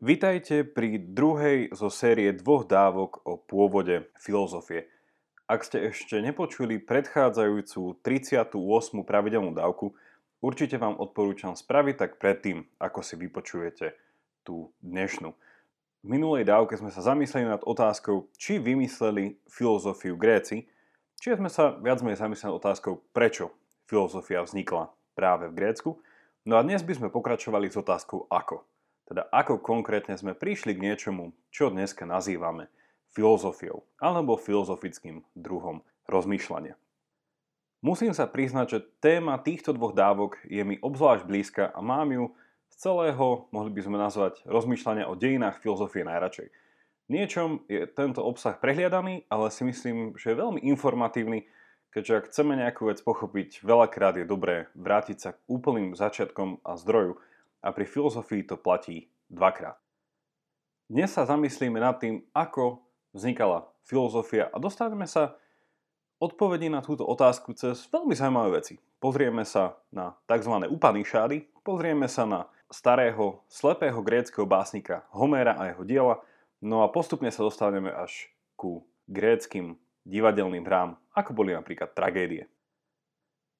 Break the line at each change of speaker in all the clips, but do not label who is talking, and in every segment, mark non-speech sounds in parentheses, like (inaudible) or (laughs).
Vitajte pri druhej zo série dvoch dávok o pôvode filozofie. Ak ste ešte nepočuli predchádzajúcu 38. pravidelnú dávku, určite vám odporúčam spraviť tak predtým, ako si vypočujete tú dnešnú. V minulej dávke sme sa zamysleli nad otázkou, či vymysleli filozofiu Gréci, či sme sa viac menej zamysleli nad otázkou, prečo filozofia vznikla práve v Grécku. No a dnes by sme pokračovali s otázkou ako. Teda ako konkrétne sme prišli k niečomu, čo dneska nazývame filozofiou alebo filozofickým druhom rozmýšľania. Musím sa priznať, že téma týchto dvoch dávok je mi obzvlášť blízka a mám ju z celého, mohli by sme nazvať, rozmýšľania o dejinách filozofie najradšej. Niečom je tento obsah prehliadaný, ale si myslím, že je veľmi informatívny, keďže ak chceme nejakú vec pochopiť, veľakrát je dobré vrátiť sa k úplným začiatkom a zdroju, a pri filozofii to platí dvakrát. Dnes sa zamyslíme nad tým, ako vznikala filozofia a dostaneme sa odpovedi na túto otázku cez veľmi zaujímavé veci. Pozrieme sa na tzv. Upanishády, pozrieme sa na starého, slepého gréckého básnika Homéra a jeho diela, no a postupne sa dostaneme až ku gréckým divadelným hrám, ako boli napríklad tragédie.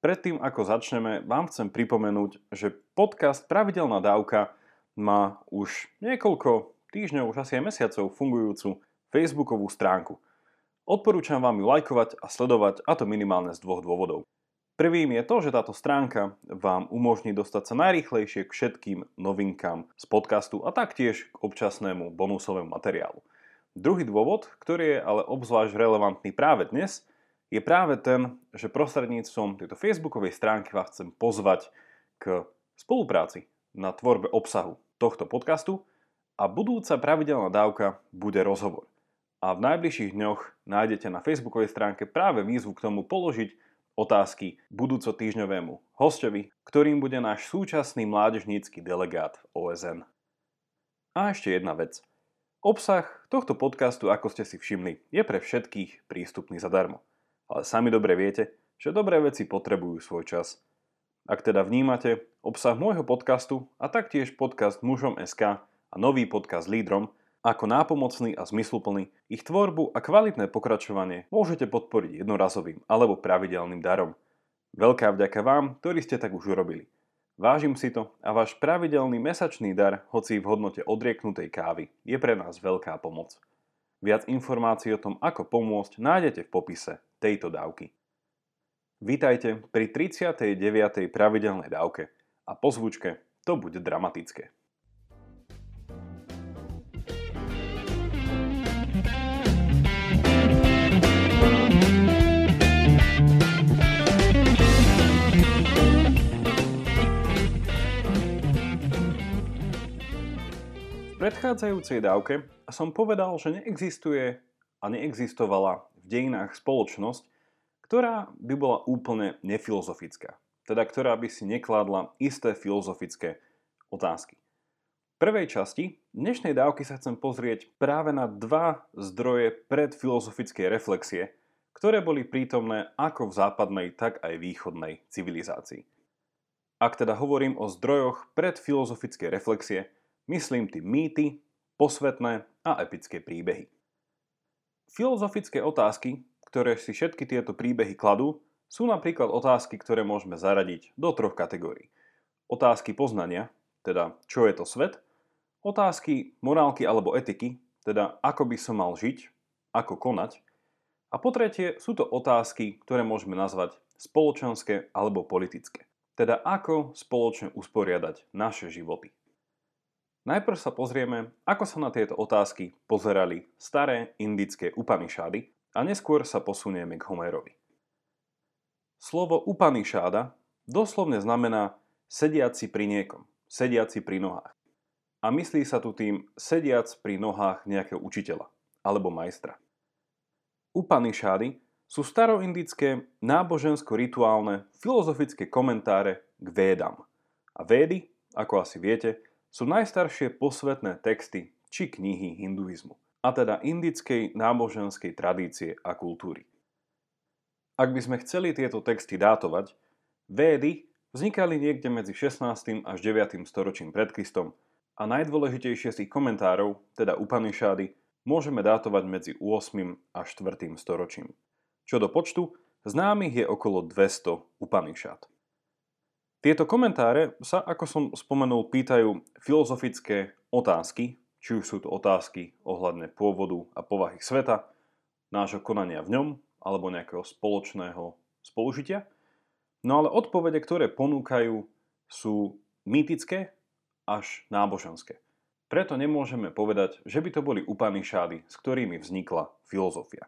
Predtým, ako začneme, vám chcem pripomenúť, že podcast Pravidelná dávka má už niekoľko týždňov, už asi aj mesiacov fungujúcu facebookovú stránku. Odporúčam vám ju lajkovať a sledovať, a to minimálne z dvoch dôvodov. Prvým je to, že táto stránka vám umožní dostať sa najrýchlejšie k všetkým novinkám z podcastu a taktiež k občasnému bonusovému materiálu. Druhý dôvod, ktorý je ale obzvlášť relevantný práve dnes, je práve ten, že prostredníctvom tejto facebookovej stránky vás chcem pozvať k spolupráci na tvorbe obsahu tohto podcastu a budúca pravidelná dávka bude rozhovor. A v najbližších dňoch nájdete na facebookovej stránke práve výzvu k tomu položiť otázky budúco týždňovému hostovi, ktorým bude náš súčasný mládežnícky delegát OSN. A ešte jedna vec. Obsah tohto podcastu, ako ste si všimli, je pre všetkých prístupný zadarmo ale sami dobre viete, že dobré veci potrebujú svoj čas. Ak teda vnímate obsah môjho podcastu a taktiež podcast Mužom SK a nový podcast Lídrom ako nápomocný a zmysluplný, ich tvorbu a kvalitné pokračovanie môžete podporiť jednorazovým alebo pravidelným darom. Veľká vďaka vám, ktorí ste tak už urobili. Vážim si to a váš pravidelný mesačný dar, hoci v hodnote odrieknutej kávy, je pre nás veľká pomoc. Viac informácií o tom, ako pomôcť, nájdete v popise tejto dávky. Vítajte pri 39. pravidelnej dávke a po zvučke to bude dramatické. Predchádzajúcej dávke som povedal, že neexistuje a neexistovala v dejinách spoločnosť, ktorá by bola úplne nefilozofická, teda ktorá by si nekladla isté filozofické otázky. V prvej časti dnešnej dávky sa chcem pozrieť práve na dva zdroje predfilozofickej reflexie, ktoré boli prítomné ako v západnej, tak aj východnej civilizácii. Ak teda hovorím o zdrojoch predfilozofickej reflexie, myslím tým mýty, posvetné a epické príbehy. Filozofické otázky, ktoré si všetky tieto príbehy kladú, sú napríklad otázky, ktoré môžeme zaradiť do troch kategórií. Otázky poznania, teda čo je to svet, otázky morálky alebo etiky, teda ako by som mal žiť, ako konať, a po tretie sú to otázky, ktoré môžeme nazvať spoločenské alebo politické, teda ako spoločne usporiadať naše životy. Najprv sa pozrieme, ako sa na tieto otázky pozerali staré indické Upanishády a neskôr sa posunieme k Homérovi. Slovo Upanisháda doslovne znamená sediaci pri niekom, sediaci pri nohách. A myslí sa tu tým sediac pri nohách nejakého učiteľa alebo majstra. Upanishády sú staroindické nábožensko-rituálne filozofické komentáre k védam. A védy, ako asi viete, sú najstaršie posvetné texty či knihy hinduizmu, a teda indickej náboženskej tradície a kultúry. Ak by sme chceli tieto texty dátovať, védy vznikali niekde medzi 16. až 9. storočím pred Kristom a najdôležitejšie z ich komentárov, teda Upanishady, môžeme dátovať medzi 8. a 4. storočím. Čo do počtu, známych je okolo 200 Upanishad. Tieto komentáre sa, ako som spomenul, pýtajú filozofické otázky, či už sú to otázky ohľadne pôvodu a povahy sveta, nášho konania v ňom, alebo nejakého spoločného spolužitia. No ale odpovede, ktoré ponúkajú, sú mýtické až náboženské. Preto nemôžeme povedať, že by to boli Upanishady, s ktorými vznikla filozofia.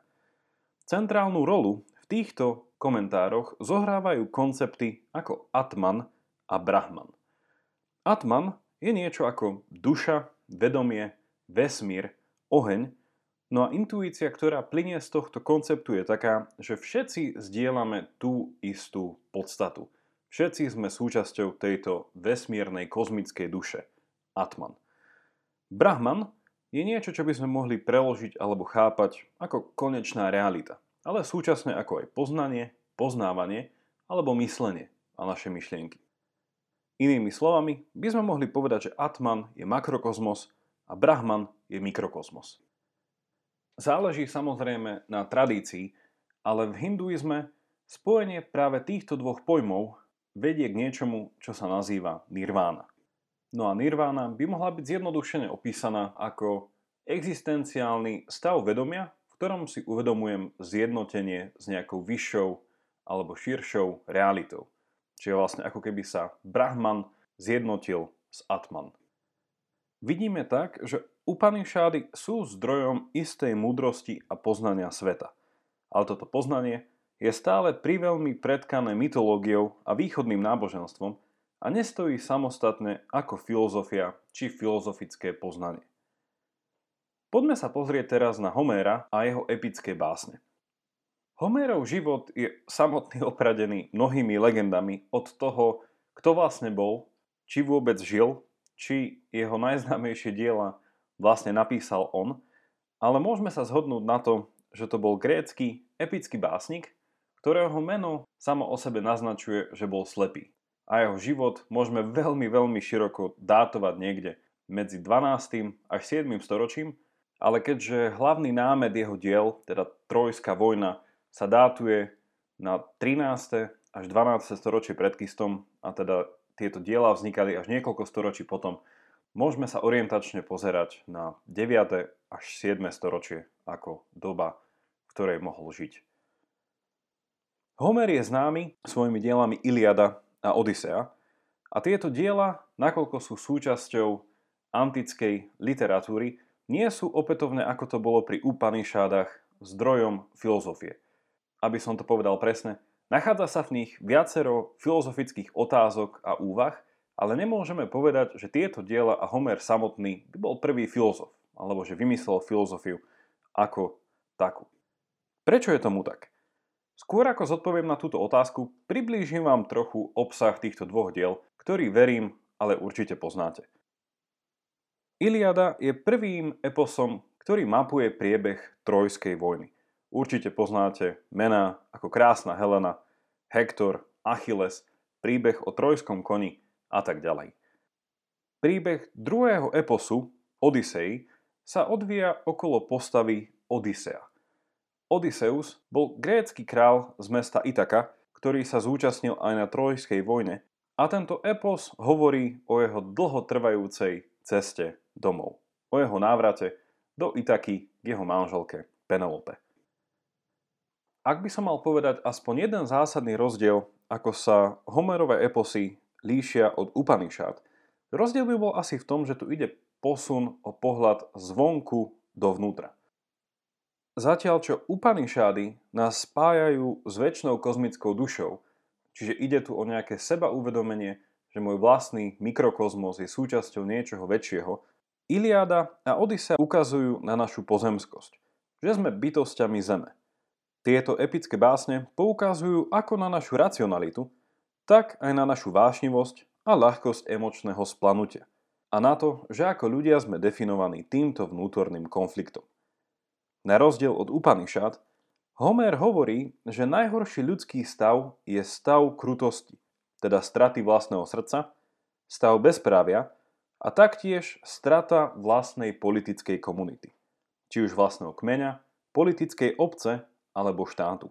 Centrálnu rolu v týchto komentároch zohrávajú koncepty ako Atman a Brahman. Atman je niečo ako duša, vedomie, vesmír, oheň, no a intuícia, ktorá plinie z tohto konceptu je taká, že všetci zdieľame tú istú podstatu. Všetci sme súčasťou tejto vesmírnej kozmickej duše. Atman. Brahman je niečo, čo by sme mohli preložiť alebo chápať ako konečná realita, ale súčasne ako aj poznanie, poznávanie alebo myslenie a naše myšlienky. Inými slovami by sme mohli povedať, že Atman je makrokozmos a Brahman je mikrokozmos. Záleží samozrejme na tradícii, ale v hinduizme spojenie práve týchto dvoch pojmov vedie k niečomu, čo sa nazýva nirvána. No a nirvána by mohla byť zjednodušene opísaná ako existenciálny stav vedomia, ktorom si uvedomujem zjednotenie s nejakou vyššou alebo širšou realitou. Čiže vlastne ako keby sa Brahman zjednotil s Atman. Vidíme tak, že Upanishady sú zdrojom istej múdrosti a poznania sveta. Ale toto poznanie je stále priveľmi predkané mytológiou a východným náboženstvom a nestojí samostatne ako filozofia či filozofické poznanie. Poďme sa pozrieť teraz na Homéra a jeho epické básne. Homérov život je samotný (laughs) opradený mnohými legendami od toho, kto vlastne bol, či vôbec žil, či jeho najznámejšie diela vlastne napísal on, ale môžeme sa zhodnúť na to, že to bol grécky epický básnik, ktorého meno samo o sebe naznačuje, že bol slepý. A jeho život môžeme veľmi, veľmi široko dátovať niekde medzi 12. až 7. storočím, ale keďže hlavný námed jeho diel, teda Trojská vojna, sa dátuje na 13. až 12. storočie pred Kristom a teda tieto diela vznikali až niekoľko storočí potom, môžeme sa orientačne pozerať na 9. až 7. storočie ako doba, v ktorej mohol žiť. Homer je známy svojimi dielami Iliada a Odisea a tieto diela, nakoľko sú súčasťou antickej literatúry, nie sú opätovné ako to bolo pri Upanishádach zdrojom filozofie. Aby som to povedal presne, nachádza sa v nich viacero filozofických otázok a úvah, ale nemôžeme povedať, že tieto diela a Homer samotný by bol prvý filozof, alebo že vymyslel filozofiu ako takú. Prečo je tomu tak? Skôr ako zodpoviem na túto otázku, priblížim vám trochu obsah týchto dvoch diel, ktorý verím, ale určite poznáte. Iliada je prvým eposom, ktorý mapuje priebeh Trojskej vojny. Určite poznáte mená ako Krásna Helena, Hektor, Achilles, príbeh o trojskom koni a tak ďalej. Príbeh druhého eposu, Odisei, sa odvíja okolo postavy Odisea. Odysseus bol grécky král z mesta Itaka, ktorý sa zúčastnil aj na Trojskej vojne a tento epos hovorí o jeho dlhotrvajúcej ceste domov, o jeho návrate do Itaky k jeho manželke Penelope. Ak by som mal povedať aspoň jeden zásadný rozdiel, ako sa Homerové eposy líšia od Upanishad, rozdiel by bol asi v tom, že tu ide posun o pohľad zvonku dovnútra. Zatiaľ čo Upanishady nás spájajú s väčšnou kozmickou dušou, čiže ide tu o nejaké seba uvedomenie, že môj vlastný mikrokozmos je súčasťou niečoho väčšieho, Iliáda a Odisea ukazujú na našu pozemskosť, že sme bytostiami Zeme. Tieto epické básne poukazujú ako na našu racionalitu, tak aj na našu vášnivosť a ľahkosť emočného splanutia. A na to, že ako ľudia sme definovaní týmto vnútorným konfliktom. Na rozdiel od Upanishad, Homer hovorí, že najhorší ľudský stav je stav krutosti, teda straty vlastného srdca, stav bezprávia a taktiež strata vlastnej politickej komunity, či už vlastného kmeňa, politickej obce alebo štátu.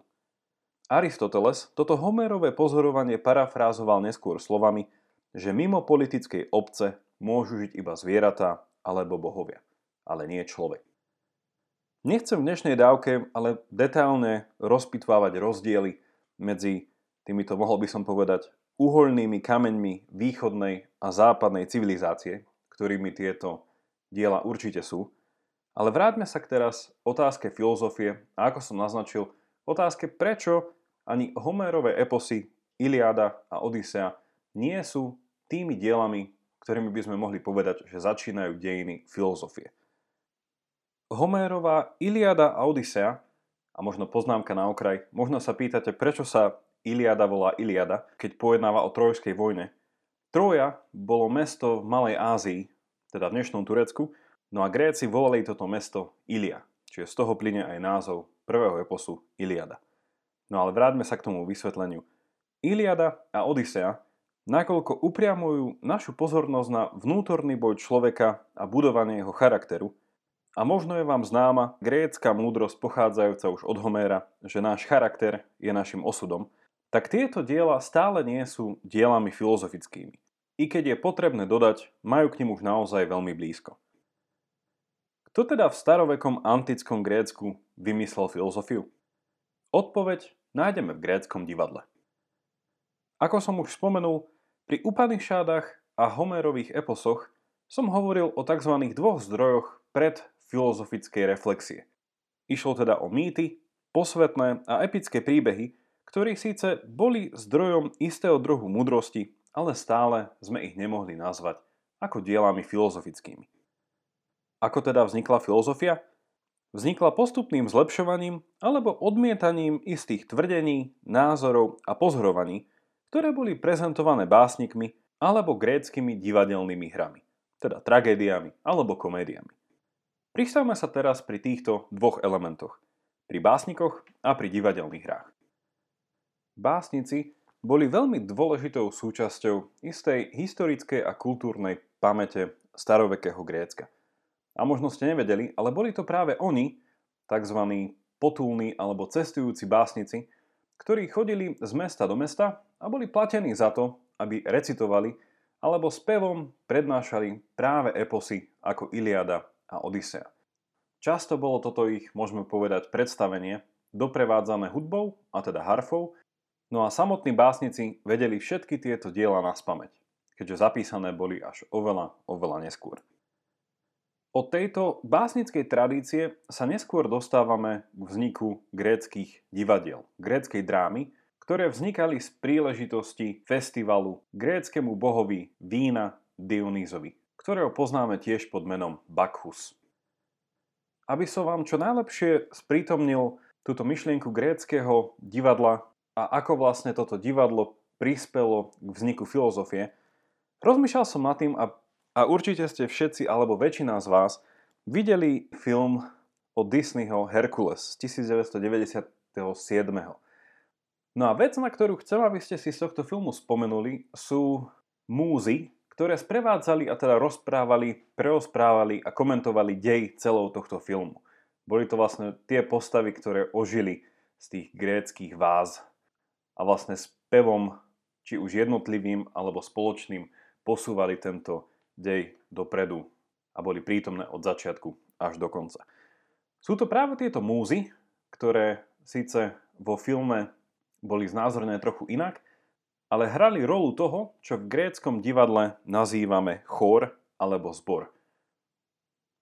Aristoteles toto Homérové pozorovanie parafrázoval neskôr slovami, že mimo politickej obce môžu žiť iba zvieratá alebo bohovia, ale nie človek. Nechcem v dnešnej dávke ale detailne rozpitvávať rozdiely medzi týmito, mohol by som povedať, uholnými kameňmi východnej a západnej civilizácie, ktorými tieto diela určite sú. Ale vráťme sa k teraz otázke filozofie a ako som naznačil, otázke prečo ani Homérové eposy Iliada a Odisea nie sú tými dielami, ktorými by sme mohli povedať, že začínajú dejiny filozofie. Homérova Iliada a Odisea, a možno poznámka na okraj, možno sa pýtate, prečo sa Iliada volá Iliada, keď pojednáva o Trojskej vojne. Troja bolo mesto v Malej Ázii, teda v dnešnom Turecku, no a Gréci volali toto mesto Ilia, čiže z toho plyne aj názov prvého eposu Iliada. No ale vráťme sa k tomu vysvetleniu. Iliada a Odisea nakoľko upriamujú našu pozornosť na vnútorný boj človeka a budovanie jeho charakteru, a možno je vám známa grécka múdrosť pochádzajúca už od Homéra, že náš charakter je našim osudom, tak tieto diela stále nie sú dielami filozofickými. I keď je potrebné dodať, majú k nim už naozaj veľmi blízko. Kto teda v starovekom antickom Grécku vymyslel filozofiu? Odpoveď nájdeme v gréckom divadle. Ako som už spomenul, pri Upanishádach a Homerových eposoch som hovoril o tzv. dvoch zdrojoch pred filozofickej reflexie. Išlo teda o mýty, posvetné a epické príbehy, ktorí síce boli zdrojom istého druhu múdrosti, ale stále sme ich nemohli nazvať ako dielami filozofickými. Ako teda vznikla filozofia? Vznikla postupným zlepšovaním alebo odmietaním istých tvrdení, názorov a pozorovaní, ktoré boli prezentované básnikmi alebo gréckými divadelnými hrami, teda tragédiami alebo komédiami. Pristavme sa teraz pri týchto dvoch elementoch, pri básnikoch a pri divadelných hrách. Básnici boli veľmi dôležitou súčasťou istej historickej a kultúrnej pamäte starovekého Grécka. A možno ste nevedeli, ale boli to práve oni, tzv. potulní alebo cestujúci básnici, ktorí chodili z mesta do mesta a boli platení za to, aby recitovali alebo spevom prednášali práve eposy ako Iliada a Odisea. Často bolo toto ich, môžeme povedať, predstavenie doprevádzané hudbou, a teda harfou, No a samotní básnici vedeli všetky tieto diela na spameť, keďže zapísané boli až oveľa, oveľa neskôr. Od tejto básnickej tradície sa neskôr dostávame k vzniku gréckých divadiel, gréckej drámy, ktoré vznikali z príležitosti festivalu gréckému bohovi vína Dionýzovi, ktorého poznáme tiež pod menom Bacchus. Aby som vám čo najlepšie sprítomnil túto myšlienku gréckého divadla, a ako vlastne toto divadlo prispelo k vzniku filozofie, rozmýšľal som nad tým a, a určite ste všetci alebo väčšina z vás videli film od Disneyho Hercules z 1997. No a vec, na ktorú chcem, aby ste si z tohto filmu spomenuli, sú múzy, ktoré sprevádzali a teda rozprávali, preosprávali a komentovali dej celou tohto filmu. Boli to vlastne tie postavy, ktoré ožili z tých gréckých váz a vlastne s pevom, či už jednotlivým alebo spoločným, posúvali tento dej dopredu a boli prítomné od začiatku až do konca. Sú to práve tieto múzy, ktoré síce vo filme boli znázornené trochu inak, ale hrali rolu toho, čo v gréckom divadle nazývame chór alebo zbor.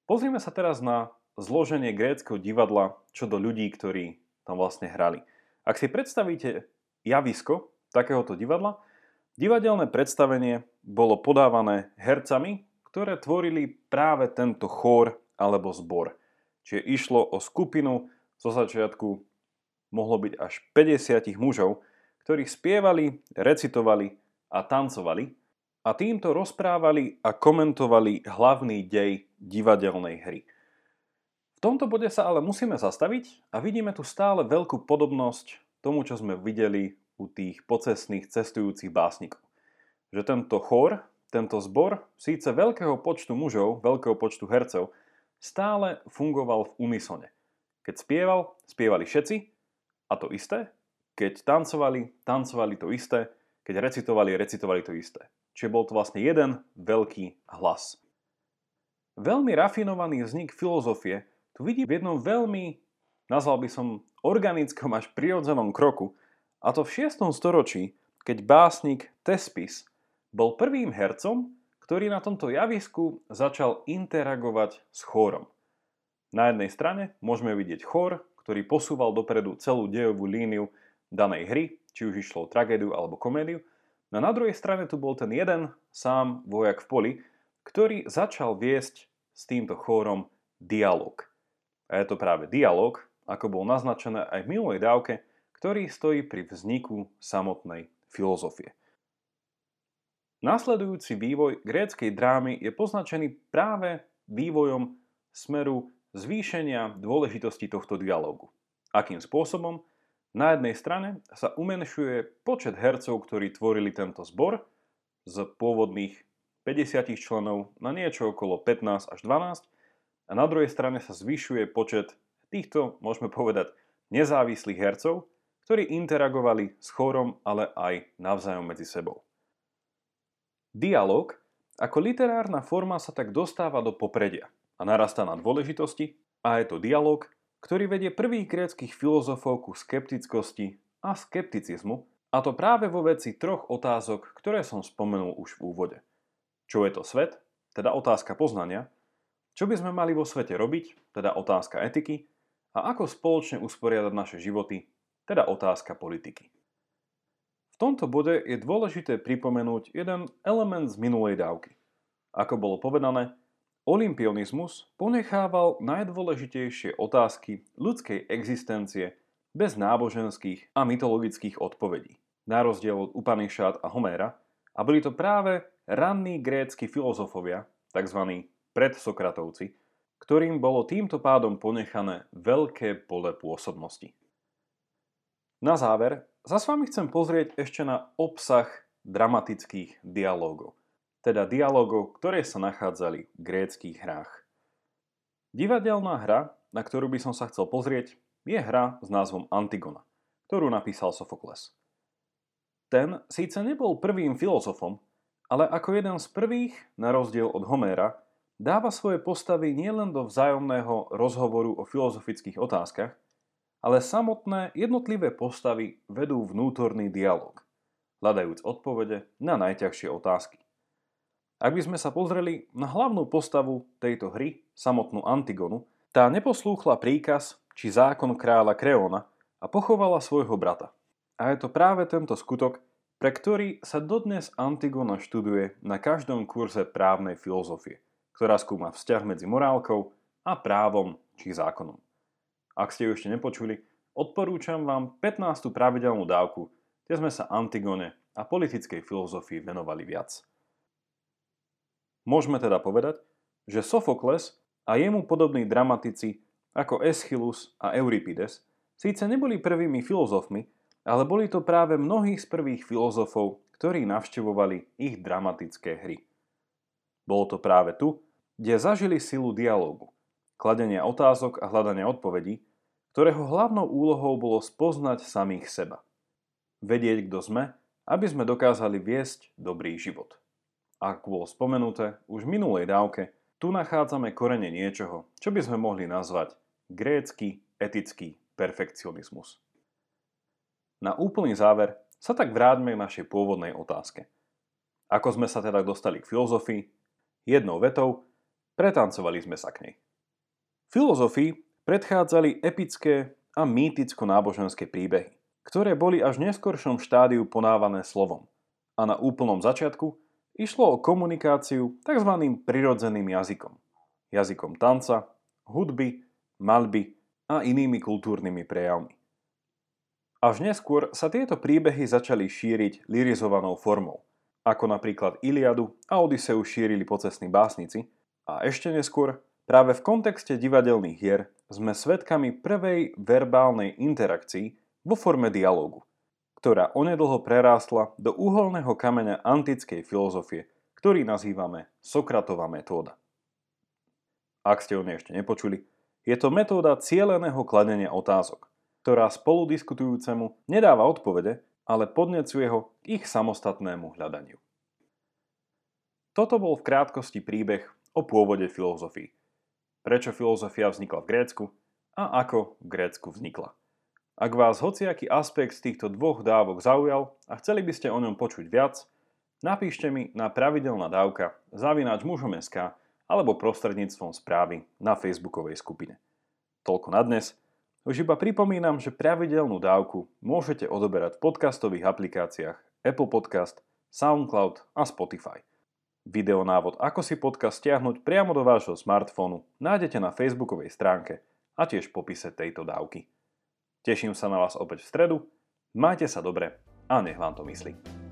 Pozrime sa teraz na zloženie gréckého divadla čo do ľudí, ktorí tam vlastne hrali. Ak si predstavíte javisko takéhoto divadla. Divadelné predstavenie bolo podávané hercami, ktoré tvorili práve tento chór alebo zbor. Čiže išlo o skupinu, zo začiatku mohlo byť až 50 mužov, ktorí spievali, recitovali a tancovali a týmto rozprávali a komentovali hlavný dej divadelnej hry. V tomto bode sa ale musíme zastaviť a vidíme tu stále veľkú podobnosť tomu, čo sme videli u tých pocestných cestujúcich básnikov. Že tento chór, tento zbor, síce veľkého počtu mužov, veľkého počtu hercov, stále fungoval v unisone. Keď spieval, spievali všetci a to isté. Keď tancovali, tancovali to isté. Keď recitovali, recitovali to isté. Čiže bol to vlastne jeden veľký hlas. Veľmi rafinovaný vznik filozofie tu vidí v jednom veľmi, nazval by som, organickom až prirodzenom kroku, a to v 6. storočí, keď básnik Tespis bol prvým hercom, ktorý na tomto javisku začal interagovať s chórom. Na jednej strane môžeme vidieť chór, ktorý posúval dopredu celú dejovú líniu danej hry, či už išlo o tragédiu alebo komédiu. No na druhej strane tu bol ten jeden sám vojak v poli, ktorý začal viesť s týmto chórom dialog. A je to práve dialog, ako bol naznačené aj v minulej dávke, ktorý stojí pri vzniku samotnej filozofie. Nasledujúci vývoj gréckej drámy je poznačený práve vývojom smeru zvýšenia dôležitosti tohto dialógu. Akým spôsobom? Na jednej strane sa umenšuje počet hercov, ktorí tvorili tento zbor z pôvodných 50 členov na niečo okolo 15 až 12 a na druhej strane sa zvyšuje počet týchto, môžeme povedať, nezávislých hercov, ktorí interagovali s chórom, ale aj navzájom medzi sebou. Dialóg ako literárna forma sa tak dostáva do popredia a narastá na dôležitosti a je to dialog, ktorý vedie prvých gréckých filozofov ku skeptickosti a skepticizmu, a to práve vo veci troch otázok, ktoré som spomenul už v úvode. Čo je to svet, teda otázka poznania, čo by sme mali vo svete robiť, teda otázka etiky, a ako spoločne usporiadať naše životy, teda otázka politiky tomto bode je dôležité pripomenúť jeden element z minulej dávky. Ako bolo povedané, olimpionizmus ponechával najdôležitejšie otázky ľudskej existencie bez náboženských a mytologických odpovedí, na rozdiel od Upanishad a Homéra, a boli to práve ranní grécky filozofovia, tzv. predsokratovci, ktorým bolo týmto pádom ponechané veľké pole pôsobnosti. Na záver sa s vami chcem pozrieť ešte na obsah dramatických dialógov, teda dialógov, ktoré sa nachádzali v gréckých hrách. Divadelná hra, na ktorú by som sa chcel pozrieť, je hra s názvom Antigona, ktorú napísal Sofokles. Ten síce nebol prvým filozofom, ale ako jeden z prvých, na rozdiel od Homéra, dáva svoje postavy nielen do vzájomného rozhovoru o filozofických otázkach, ale samotné jednotlivé postavy vedú vnútorný dialog, hľadajúc odpovede na najťažšie otázky. Ak by sme sa pozreli na hlavnú postavu tejto hry, samotnú Antigonu, tá neposlúchla príkaz či zákon kráľa Kreona a pochovala svojho brata. A je to práve tento skutok, pre ktorý sa dodnes Antigona študuje na každom kurze právnej filozofie, ktorá skúma vzťah medzi morálkou a právom či zákonom. Ak ste ju ešte nepočuli, odporúčam vám 15. pravidelnú dávku, kde sme sa Antigone a politickej filozofii venovali viac. Môžeme teda povedať, že Sofokles a jemu podobní dramatici ako Eschylus a Euripides síce neboli prvými filozofmi, ale boli to práve mnohí z prvých filozofov, ktorí navštevovali ich dramatické hry. Bolo to práve tu, kde zažili silu dialógu, kladenia otázok a hľadania odpovedí, ktorého hlavnou úlohou bolo spoznať samých seba. Vedieť, kto sme, aby sme dokázali viesť dobrý život. Ako bolo spomenuté už v minulej dávke, tu nachádzame korene niečoho, čo by sme mohli nazvať grécky etický perfekcionizmus. Na úplný záver sa tak vráťme k našej pôvodnej otázke. Ako sme sa teda dostali k filozofii? Jednou vetou, pretancovali sme sa k nej. Filozofii predchádzali epické a mýticko-náboženské príbehy, ktoré boli až v neskoršom štádiu ponávané slovom. A na úplnom začiatku išlo o komunikáciu tzv. prirodzeným jazykom. Jazykom tanca, hudby, malby a inými kultúrnymi prejavmi. Až neskôr sa tieto príbehy začali šíriť lirizovanou formou, ako napríklad Iliadu a Odiseu šírili pocestní básnici a ešte neskôr Práve v kontexte divadelných hier sme svedkami prvej verbálnej interakcii vo forme dialogu, ktorá onedlho prerástla do úholného kameňa antickej filozofie, ktorý nazývame Sokratová metóda. Ak ste o nej ešte nepočuli, je to metóda cieleného kladenia otázok, ktorá spoludiskutujúcemu nedáva odpovede, ale podnecuje ho k ich samostatnému hľadaniu. Toto bol v krátkosti príbeh o pôvode filozofii. Prečo filozofia vznikla v Grécku a ako v Grécku vznikla. Ak vás hociaký aspekt z týchto dvoch dávok zaujal a chceli by ste o ňom počuť viac, napíšte mi na pravidelná dávka zavináč mužom.sk alebo prostredníctvom správy na facebookovej skupine. Toľko na dnes. Už iba pripomínam, že pravidelnú dávku môžete odoberať v podcastových aplikáciách Apple Podcast, SoundCloud a Spotify. Videonávod, ako si podcast stiahnuť priamo do vášho smartfónu, nájdete na facebookovej stránke a tiež v popise tejto dávky. Teším sa na vás opäť v stredu, majte sa dobre a nech vám to myslí.